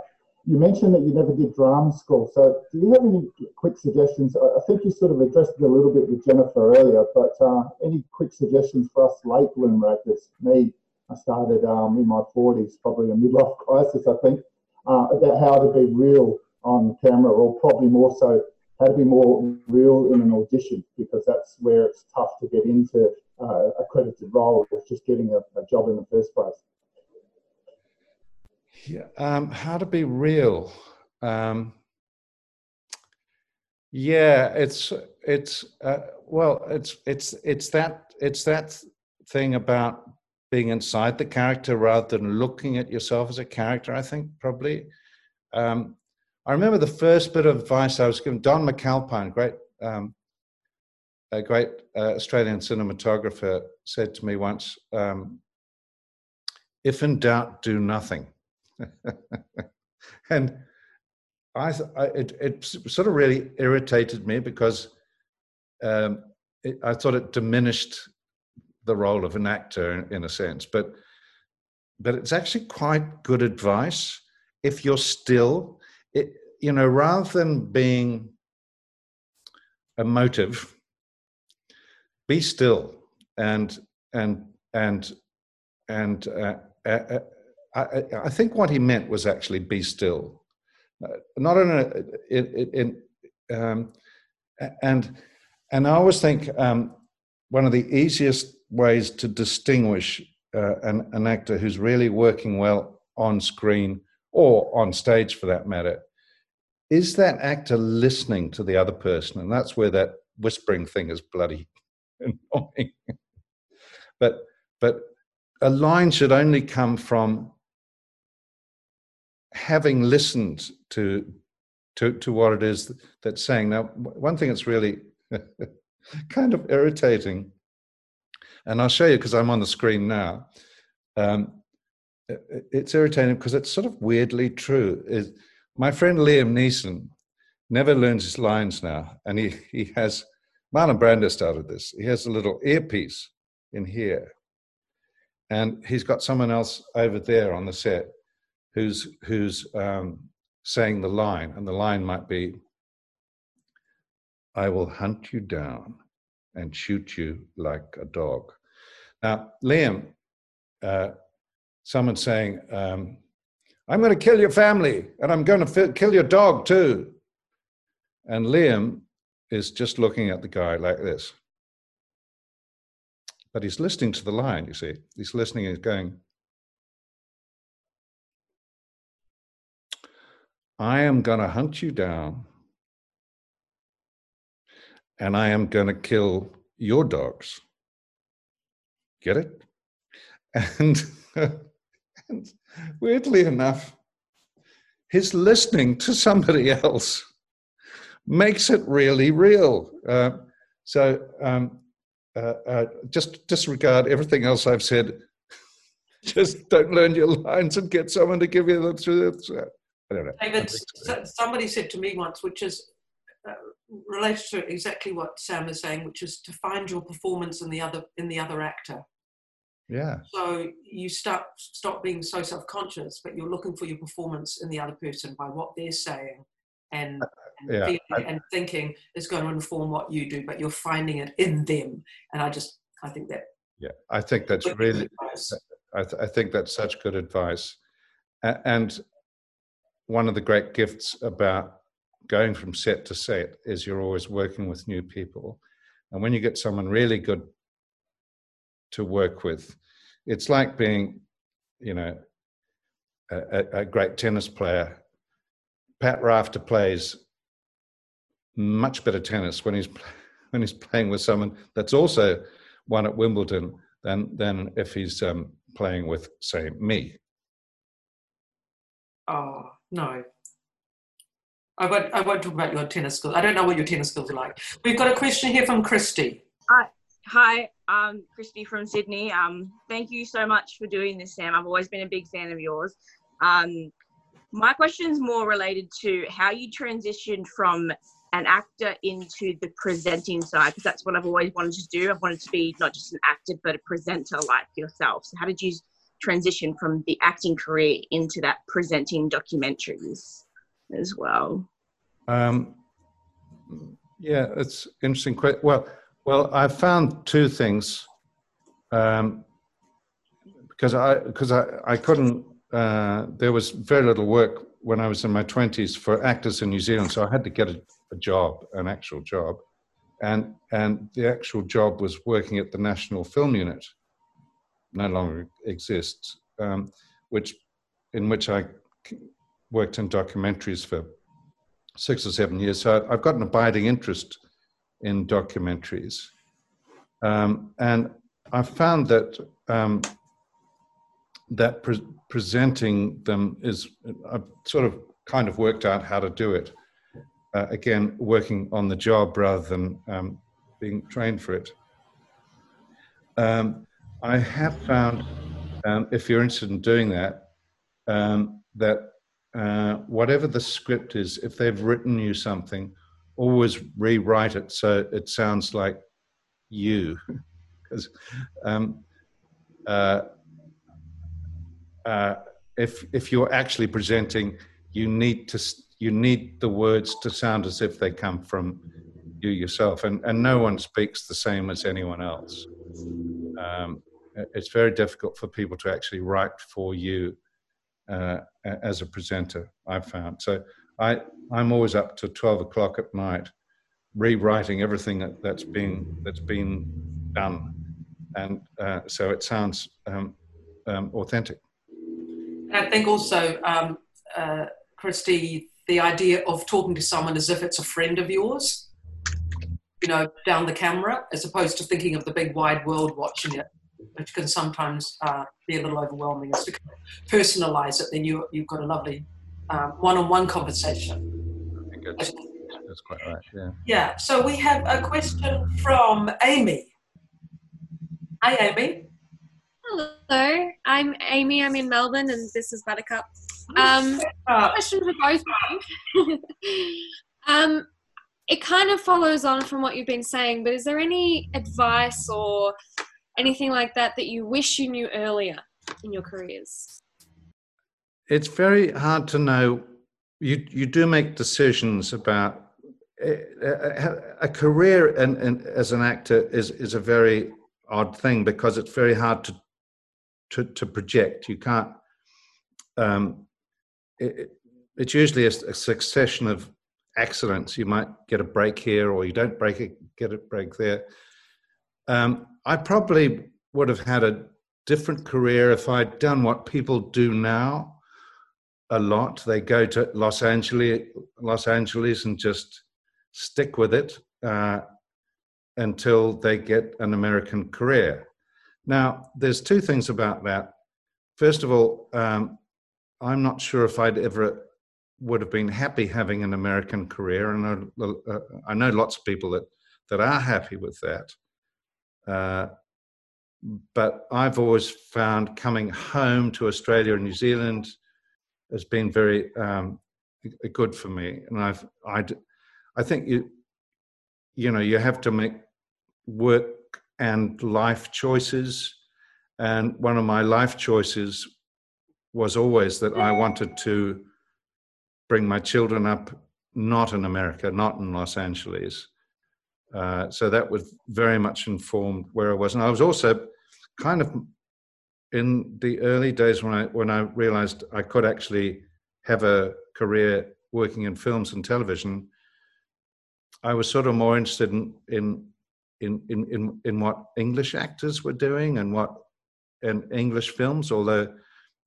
you mentioned that you never did drama school. So, do you have any quick suggestions? I, think you sort of addressed it a little bit with Jennifer earlier, but uh, any quick suggestions for us late bloomer actors? Me, I started um, in my 40s, probably a midlife crisis, I think, uh, about how to be real on camera, or probably more so how to be more real in an audition because that's where it's tough to get into uh, accredited role just getting a, a, job in the first place. Yeah, um, how to be real. Um, yeah, it's it's uh, well, it's it's it's that it's that thing about being inside the character rather than looking at yourself as a character. I think probably. Um, I remember the first bit of advice I was given. Don McAlpine, great, um, a great uh, Australian cinematographer, said to me once, um, "If in doubt, do nothing." and I, I it, it, sort of really irritated me because um, it, I thought it diminished the role of an actor in, in a sense, but but it's actually quite good advice if you're still it, you know, rather than being emotive, be still and and and and uh, uh, I, I, think what he meant was actually be still, uh, not in a in, in um, and and I always think um, one of the easiest ways to distinguish uh, an, an actor who's really working well on screen or on stage for that matter, is that actor listening to the other person? And that's where that whispering thing is bloody annoying. but but a line should only come from having listened to to to what it is that's saying. Now, one thing that's really kind of irritating, and I'll show you because I'm on the screen now. Um, it's irritating because it's sort of weirdly true. Is my friend Liam Neeson never learns his lines now, and he he has Marlon Brando started this. He has a little earpiece in here, and he's got someone else over there on the set who's who's um, saying the line, and the line might be, "I will hunt you down and shoot you like a dog." Now, Liam. Uh, someone saying, um, I'm going to kill your family and I'm going to kill your dog too. And Liam is just looking at the guy like this. But he's listening to the line, you see. He's listening and he's going, I am going to hunt you down and I am going to kill your dogs. Get it? And, and weirdly enough, his listening to somebody else makes it really real. Uh, so um, uh, uh, just disregard everything else I've said. just don't learn your lines and get someone to give you the. I don't know. David, somebody said to me once, which is uh, related to exactly what Sam is saying, which is to find your performance in the other in the other actor. Yeah. So you start stop being so self-conscious, but you're looking for your performance in the other person by what they're saying and, and, yeah, feeling I, and thinking is going to inform what you do, but you're finding it in them. And I just I think that yeah, I think that's really I, th- I think that's such good advice. And one of the great gifts about going from set to set is you're always working with new people. And when you get someone really good to work with, it's like being, you know, a, a great tennis player. Pat Rafter plays much better tennis when he's when he's playing with someone that's also won at Wimbledon than than if he's um, playing with, say, me. Oh no, I won't, I won't talk about your tennis skills. I don't know what your tennis skills are like. We've got a question here from Christy. Hi, hi, um, Christy from Sydney. Um, thank you so much for doing this, Sam. I've always been a big fan of yours. Um, my question is more related to how you transitioned from an actor into the presenting side, because that's what I've always wanted to do. I've wanted to be not just an actor, but a presenter like yourself. So, how did you transition from the acting career into that presenting documentaries? as well? Um, yeah, it's interesting. Well, well, I found two things um, because I because I I couldn't. Uh, there was very little work when I was in my twenties for actors in New Zealand, so I had to get a, a job, an actual job, and and the actual job was working at the National Film Unit. No longer exists, um, which in which I worked in documentaries for six or seven years, so I've got an abiding interest in documentaries. Um, and I found that um, that pre- presenting them is I've sort of kind of worked out how to do it. Uh, again, working on the job rather than um, being trained for it. Um, I have found, um, if you're interested in doing that, um, that uh, whatever the script is, if they've written you something, always rewrite it so it sounds like you. Because um, uh, uh, if if you're actually presenting, you need to you need the words to sound as if they come from you yourself, and and no one speaks the same as anyone else. Um, it's very difficult for people to actually write for you uh, as a presenter. I've found so I I'm always up to twelve o'clock at night, rewriting everything that, that's been that's been done, and uh, so it sounds um, um, authentic. I think also, um, uh, Christy, the idea of talking to someone as if it's a friend of yours, you know, down the camera, as opposed to thinking of the big wide world watching it which can sometimes uh, be a little overwhelming, is to personalize it. Then you, you've got a lovely um, one-on-one conversation. That's, that's quite right. Yeah. Yeah. So we have a question from Amy. Hi, Amy. Hello, I'm Amy. I'm in Melbourne, and this is Buttercup. Um, uh, question for both of you. um, it kind of follows on from what you've been saying, but is there any advice or anything like that that you wish you knew earlier in your careers? It's very hard to know. You you do make decisions about a, a, a career and, and as an actor is is a very odd thing because it's very hard to to, to project. You can't. Um, it, it's usually a, a, succession of accidents. You might get a break here, or you don't break it, get a break there. Um, I probably would have had a different career if I'd done what people do now, a lot. They go to Los Angeles, Los Angeles, and just stick with it uh, until they get an American career. Now, there's two things about that. First of all, um, I'm not sure if I'd ever would have been happy having an American career, and I, uh, I know lots of people that that are happy with that. Uh, but I've always found coming home to Australia and New Zealand has been very um, good for me, and I've I I think you you know you have to make work and life choices, and one of my life choices was always that I wanted to bring my children up not in America, not in Los Angeles. Uh, so that was very much informed where I was, and I was also kind of in the early days when I when I realized I could actually have a career working in films and television, I was sort of more interested in in in in in, in what English actors were doing and what in English films, although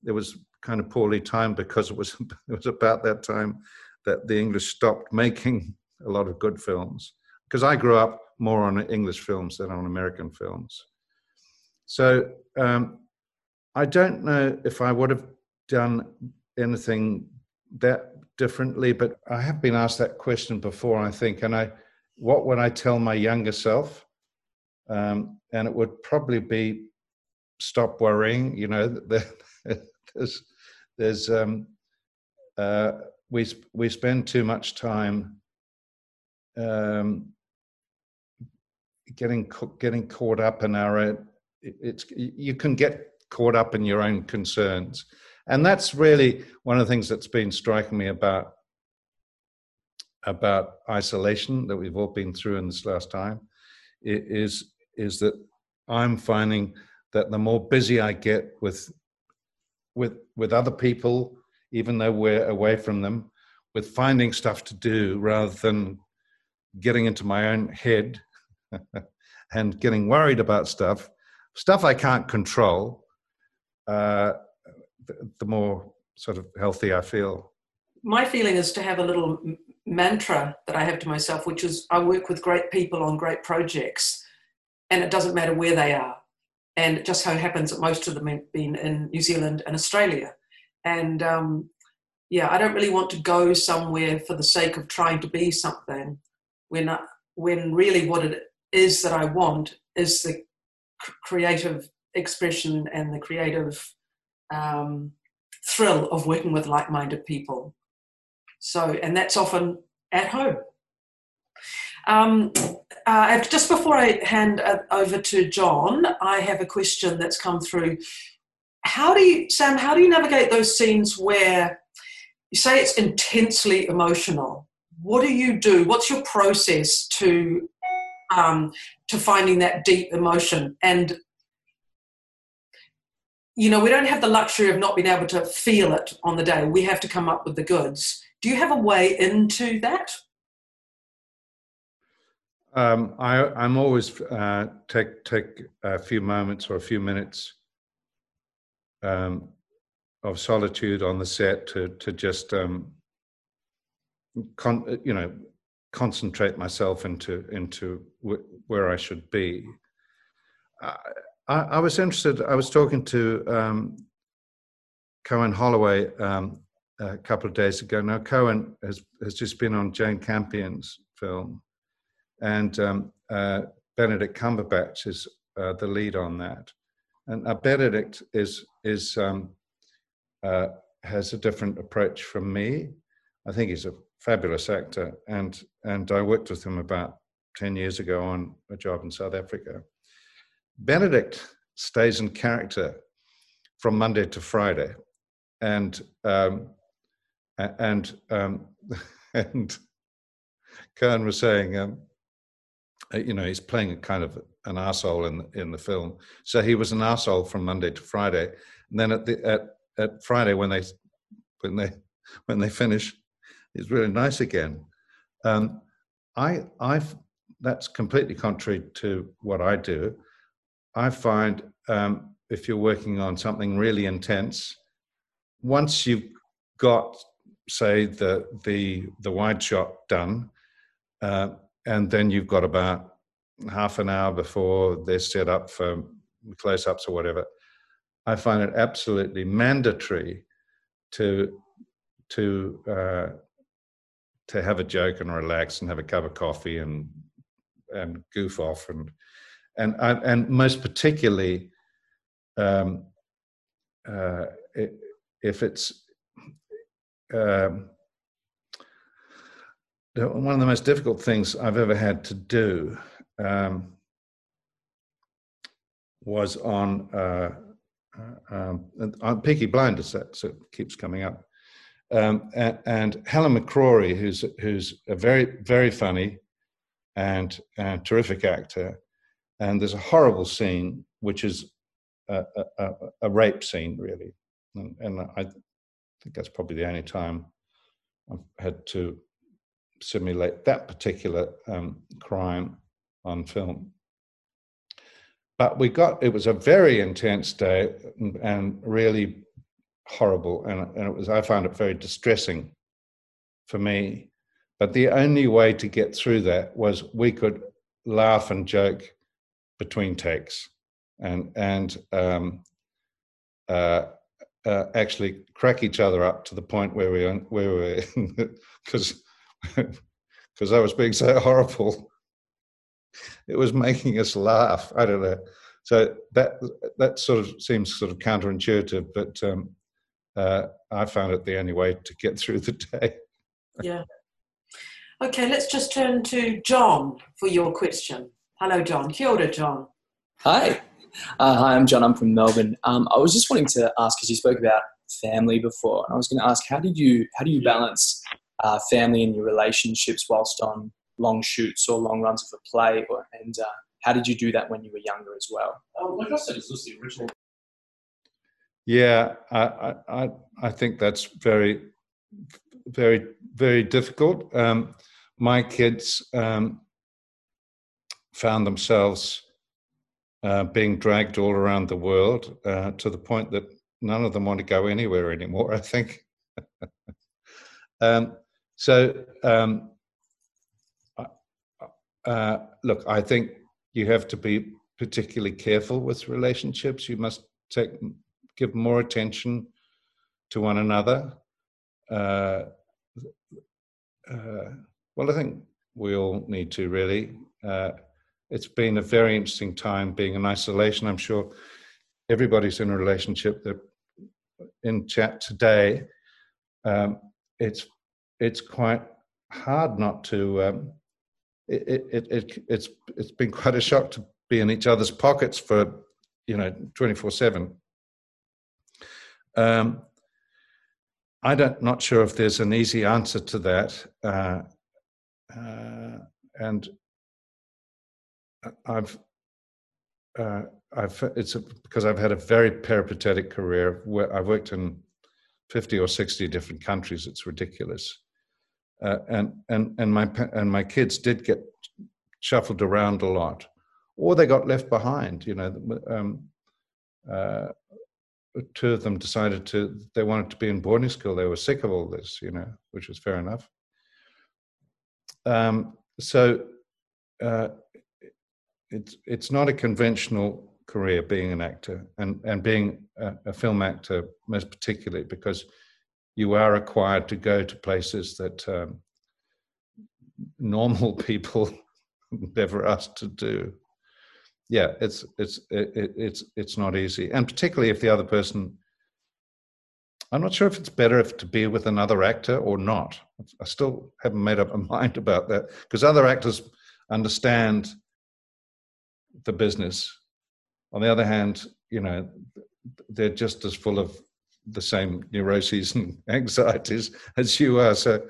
it was kind of poorly timed because it was it was about that time that the English stopped making a lot of good films. Because I grew up more on English films than on American films. So um, I don't know if I would have done anything that differently, but I have been asked that question before, I think. And I, what would I tell my younger self? Um, and it would probably be stop worrying. You know, there's, there's, um, uh, we we spend too much time um, getting getting caught up in our it's you can get caught up in your own concerns. And that's really one of the things that's been striking me about about isolation that we've all been through in this last time is is that i'm finding that the more busy i get with with with other people even though we're away from them with finding stuff to do rather than getting into my own head and getting worried about stuff stuff I can't control, uh, the, the, more sort of healthy I feel. My feeling is to have a little mantra that I have to myself, which is I work with great people on great projects, and it doesn't matter where they are. And it just so happens that most of them have been in New Zealand and Australia. And um, yeah, I don't really want to go somewhere for the sake of trying to be something when, I, when really what it is that I want is the creative expression and the creative um, thrill of working with like-minded people. So, and that's often at home. Um, uh, just before I hand over to John, I have a question that's come through. How do you, Sam? How do you navigate those scenes where you say it's intensely emotional? What do you do? What's your process to um, to finding that deep emotion. And, you know, we don't have the luxury of not being able to feel it on the day. We have to come up with the goods. Do you have a way into that? Um, I, am always uh, take take a few moments or a few minutes um, of solitude on the set to to just um, con, you know concentrate myself into into where I should be. I, I, was interested. I was talking to um, Cohen Holloway um, a couple of days ago. Now Cohen has has just been on Jane Campion's film, and um, uh, Benedict Cumberbatch is uh, the lead on that. And uh, Benedict is is um, uh, has a different approach from me. I think he's a fabulous actor, and and I worked with him about ten years ago on a job in South Africa. Benedict stays in character from Monday to Friday, and um, and um, and Cohen was saying, um, uh, you know, he's playing a kind of an asshole in the, in the film. So he was an asshole from Monday to Friday, and then at the at at Friday when they when they when they finish is really nice again. Um, I, i that's completely contrary to what I do. I find um, if you're working on something really intense, once you've got, say, the the the wide shot done, uh, and then you've got about half an hour before they're set up for close-ups or whatever. I find it absolutely mandatory to to uh, to have a joke and relax and have a cup of coffee and and goof off and and and most particularly um, uh, if it's um, one of the most difficult things I've ever had to do um, was on uh, uh um, on Peaky Blinders. That so it keeps coming up. Um, and, and, Helen McCrory, who's who's a very very funny and, and terrific actor, and there's a horrible scene which is a, a, a rape scene really, and, and, I think that's probably the only time I've had to simulate that particular um, crime on film. But we got it was a very intense day and, and really horrible, and, and it was I found it very distressing for me. But the only way to get through that was we could laugh and joke between takes, and and um, uh, uh, actually crack each other up to the point where we where we because because I was being so horrible. It was making us laugh. I don't know. So that that sort of seems sort of counterintuitive, but um, uh, I found it the only way to get through the day. yeah. Okay, let's just turn to John for your question. Hello, John. Kia ora, John. Hi. Uh, hi, I'm John. I'm from Melbourne. Um, I was just wanting to ask because you spoke about family before, and I was going to ask how did you how do you balance uh, family and your relationships whilst on long shoots or long runs of a play, or, and uh, how did you do that when you were younger as well? Um, like I said, is this the original? Yeah, I, I, I think that's very, very, very difficult. Um, my kids um, found themselves uh, being dragged all around the world uh, to the point that none of them want to go anywhere anymore, I think. um, so, um, uh, look, I think you have to be particularly careful with relationships. You must take give more attention to one another. Uh, uh, well, I think we all need to really. Uh, it's been a very interesting time being in isolation. I'm sure everybody's in a relationship that in chat today. Um, it's it's quite hard not to. Um, it, it, it, it's it's been quite a shock to be in each other's pockets for you know 24 7 um, I don't not sure if there's an easy answer to that, uh, uh, and I've uh, I've it's a, because I've had a very peripatetic career where I've worked in fifty or sixty different countries. It's ridiculous, uh, and and and my and my kids did get shuffled around a lot, or they got left behind. You know, um, uh, two of them decided to they wanted to be in boarding school. They were sick of all this, you know, which was fair enough. Um, so uh, it's it's not a conventional career being an actor and and being a, a, film actor most particularly because you are required to go to places that um, normal people never asked to do yeah, it's it's it, it's it's not easy, and particularly if the other person. I'm not sure if it's better if to be with another actor or not. I still haven't made up my mind about that because other actors understand the business. On the other hand, you know, they're just as full of the same neuroses and anxieties as you are. So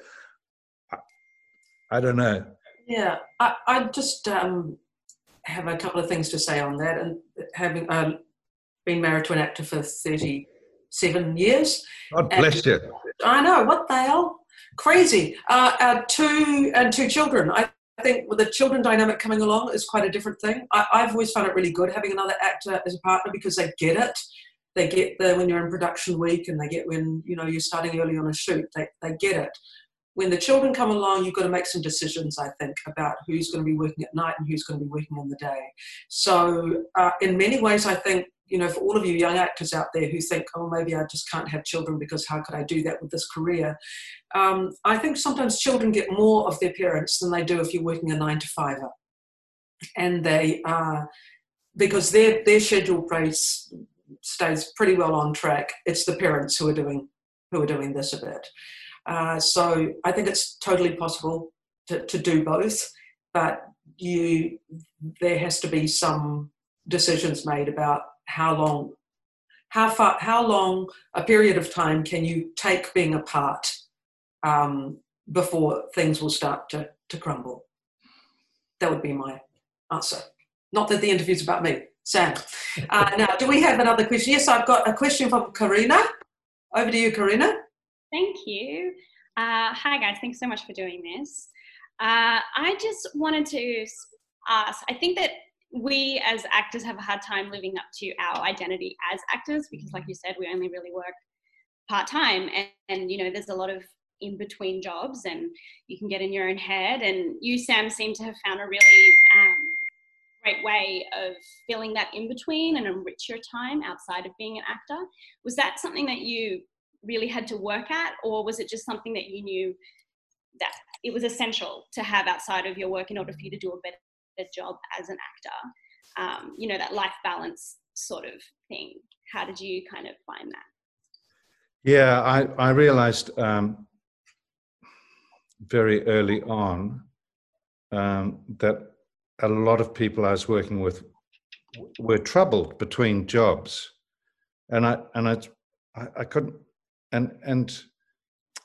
I, I don't know. Yeah, I, I just um, have a couple of things to say on that. And having uh, been married to an actor for 37 years. God bless you. I know, what the hell? Crazy. Uh, uh, two and two children. I think with the children dynamic coming along is quite a different thing. I, have always found it really good having another actor as a partner because they get it. they get the when you're in production week and they get when you know you're starting early on a shoot they, they get it when the children come along you've got to make some decisions i think about who's going to be working at night and who's going to be working in the day so uh, in many ways i think you know for all of you young actors out there who think oh maybe i just can't have children because how could i do that with this career um, i think sometimes children get more of their parents than they do if you're working a nine to fiver and they uh, because their their schedule stays pretty well on track. It's the parents who are doing who are doing this a bit. Uh, so I think it's totally possible to, to do both, but you there has to be some decisions made about how long how far how long a period of time can you take being apart um, before things will start to, to crumble that would be my answer not that the interview's about me Sam. Uh, now, do we have another question? Yes, I've got a question from Karina. Over to you, Karina. Thank you. Uh, hi, guys. Thanks so much for doing this. Uh, I just wanted to ask I think that we as actors have a hard time living up to our identity as actors because, like you said, we only really work part time. And, and, you know, there's a lot of in between jobs and you can get in your own head. And you, Sam, seem to have found a really um, great way of filling that in between and enrich your time outside of being an actor. Was that something that you really had to work at, or was it just something that you knew that it was essential to have outside of your work in order for you to do a better job as an actor? Um, you know, that life balance sort of thing. How did you kind of find that? Yeah, I, I realized um, very early on um, that a lot of people I was working with were troubled between jobs, and I and I I, I couldn't and and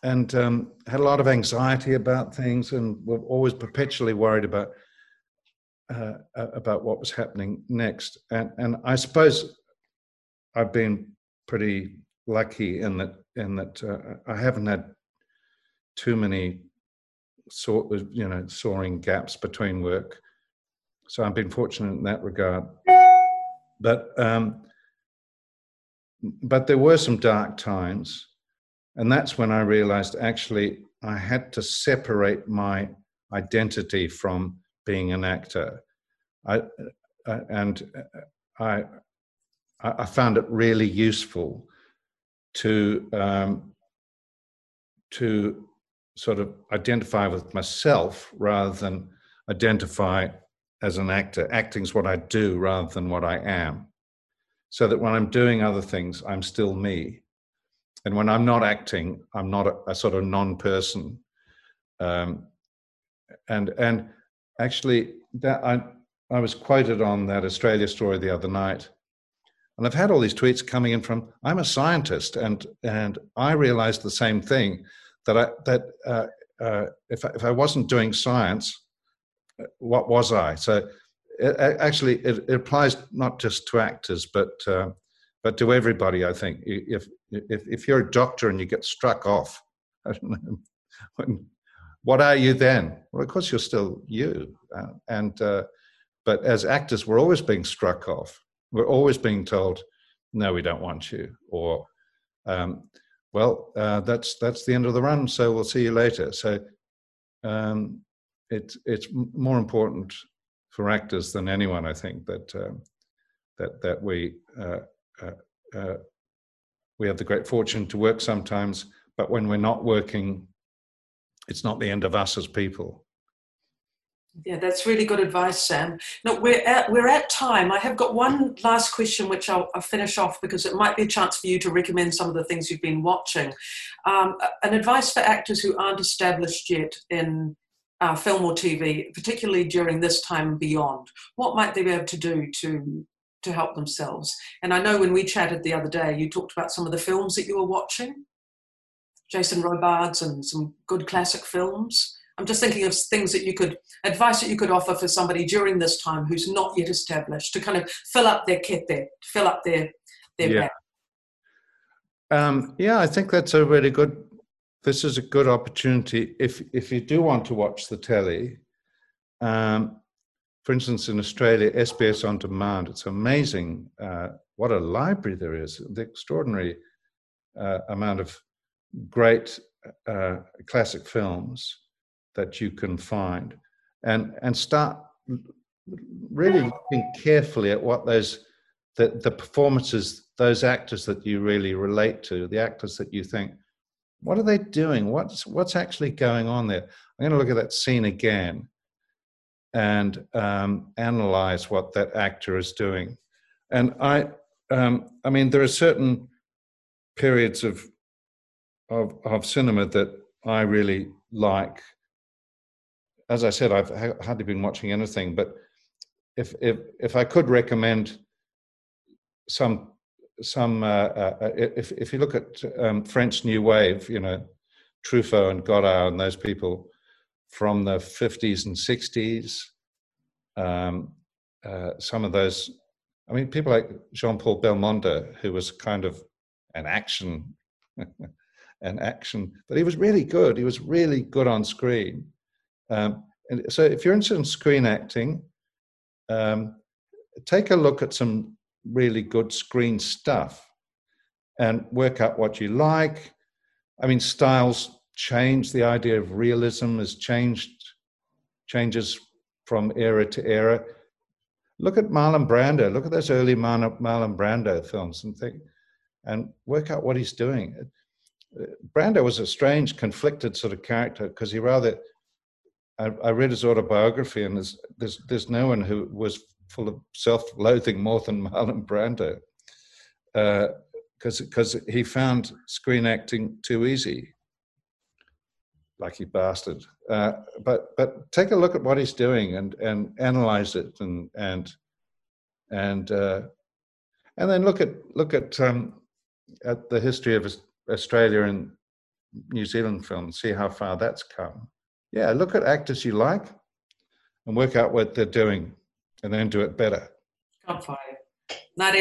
and um, had a lot of anxiety about things, and were always perpetually worried about uh, about what was happening next. And and I suppose I've been pretty lucky in that in that uh, I haven't had too many sort of you know soaring gaps between work so I've been fortunate in that regard. But um, but there were some dark times, and that's when I realized actually I had to separate my identity from being an actor. I, uh, and I I found it really useful to um, to sort of identify with myself rather than identify as an actor. Acting's what I do rather than what I am. So that when I'm doing other things, I'm still me. And when I'm not acting, I'm not a, a sort of non-person. Um, and and actually, that I I was quoted on that Australia story the other night, and I've had all these tweets coming in from I'm a scientist, and and I realized the same thing that I that uh, uh, if I, if I wasn't doing science, what was I? So it, actually, it, it, applies not just to actors, but uh, but to everybody. I think if if if you're a doctor and you get struck off, know, what are you then? Well, of course, you're still you. Uh, and uh, but as actors, we're always being struck off. We're always being told, "No, we don't want you," or um, "Well, uh, that's that's the end of the run, so we'll see you later." So um, it's it's more important for actors than anyone. I think that um, that that we uh, uh, we have the great fortune to work sometimes, but when we're not working, it's not the end of us as people. Yeah, that's really good advice, Sam. No, we're at, we're at time. I have got one last question, which I'll, I'll, finish off because it might be a chance for you to recommend some of the things you've been watching. Um, an advice for actors who aren't established yet in uh, film or TV, particularly during this time and beyond? What might they be able to do to to help themselves? And I know when we chatted the other day, you talked about some of the films that you were watching, Jason Robards and some good classic films. I'm just thinking of things that you could advice that you could offer for somebody during this time who's not yet established to kind of fill up their kit there, fill up their their yeah. Um, yeah, I think that's a really good this is a good opportunity if if you do want to watch the telly. Um, for instance, in Australia, SBS on demand. It's amazing uh, what a library there is, the extraordinary uh, amount of great uh, classic films that you can find, and and start really looking carefully at what those the, the performances, those actors that you really relate to, the actors that you think, what are they doing? What's what's actually going on there? I'm going to look at that scene again and um, analyze what that actor is doing. And I, um, I mean, there are certain periods of, of of cinema that I really like. As I said, I've hardly been watching anything, but if if if I could recommend some some uh, uh, uh, if if you look at um, French New Wave, you know, Truffaut and Godard and those people from the 50s and 60s, um, uh, some of those, I mean, people like Jean-Paul Belmondo, who was kind of an action, an action, but he was really good. He was really good on screen. Um, and so, if you're interested in screen acting, um, take a look at some really good screen stuff and work out what you like. I mean, styles change. The idea of realism has changed, changes from era to era. Look at Marlon Brando. Look at those early Marlon Brando films and think, and work out what he's doing. Brando was a strange, conflicted sort of character because he rather. I, I, read his autobiography, and there's, there's there's no one who was full of self-loathing more than Marlon Brando, because uh, because he found screen acting too easy. Lucky bastard. Uh, but but take a look at what he's doing and and analyze it and and and uh, and then look at look at um, at the history of Australia and New Zealand film. See how far that's come. Yeah, look at actors you like and work out what they're doing and then do it better. Um,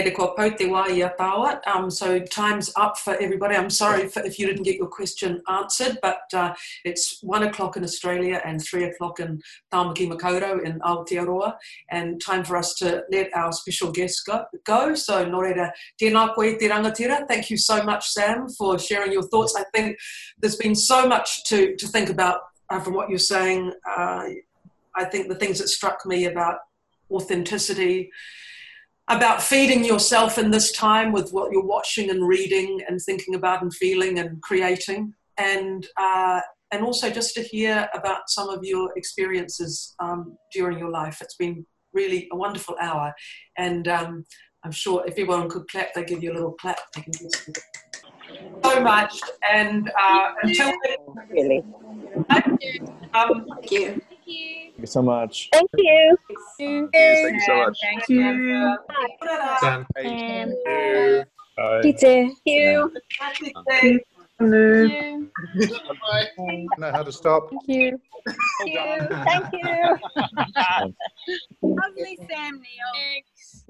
so time's up for everybody. I'm sorry for, if you didn't get your question answered, but uh, it's one o'clock in Australia and three o'clock in Tāmaki Makaurau in Aotearoa, and time for us to let our special guest go. go. So Nō reira tēnā koe te rangatira. Thank you so much, Sam, for sharing your thoughts. I think there's been so much to, to think about uh, from what you're saying. Uh, I think the things that struck me about authenticity, about feeding yourself in this time with what you're watching and reading and thinking about and feeling and creating, and uh, and also just to hear about some of your experiences um, during your life. It's been really a wonderful hour, and um, I'm sure if everyone could clap, they give you a little clap. They can so much, and uh, until really. Um, Thank you. Thank you so much. Thank you. Thank you, Thank you so much. Thank you. Sam. Thank you. Bye. Peter. Thank you. Hello. know how to stop. Thank you. Thank you. Thank you. Lovely Sam Neill.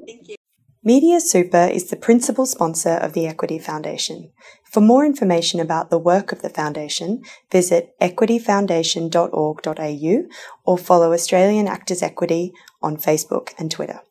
Thank you. Media Super is the principal sponsor of the Equity Foundation. For more information about the work of the Foundation, visit equityfoundation.org.au or follow Australian Actors Equity on Facebook and Twitter.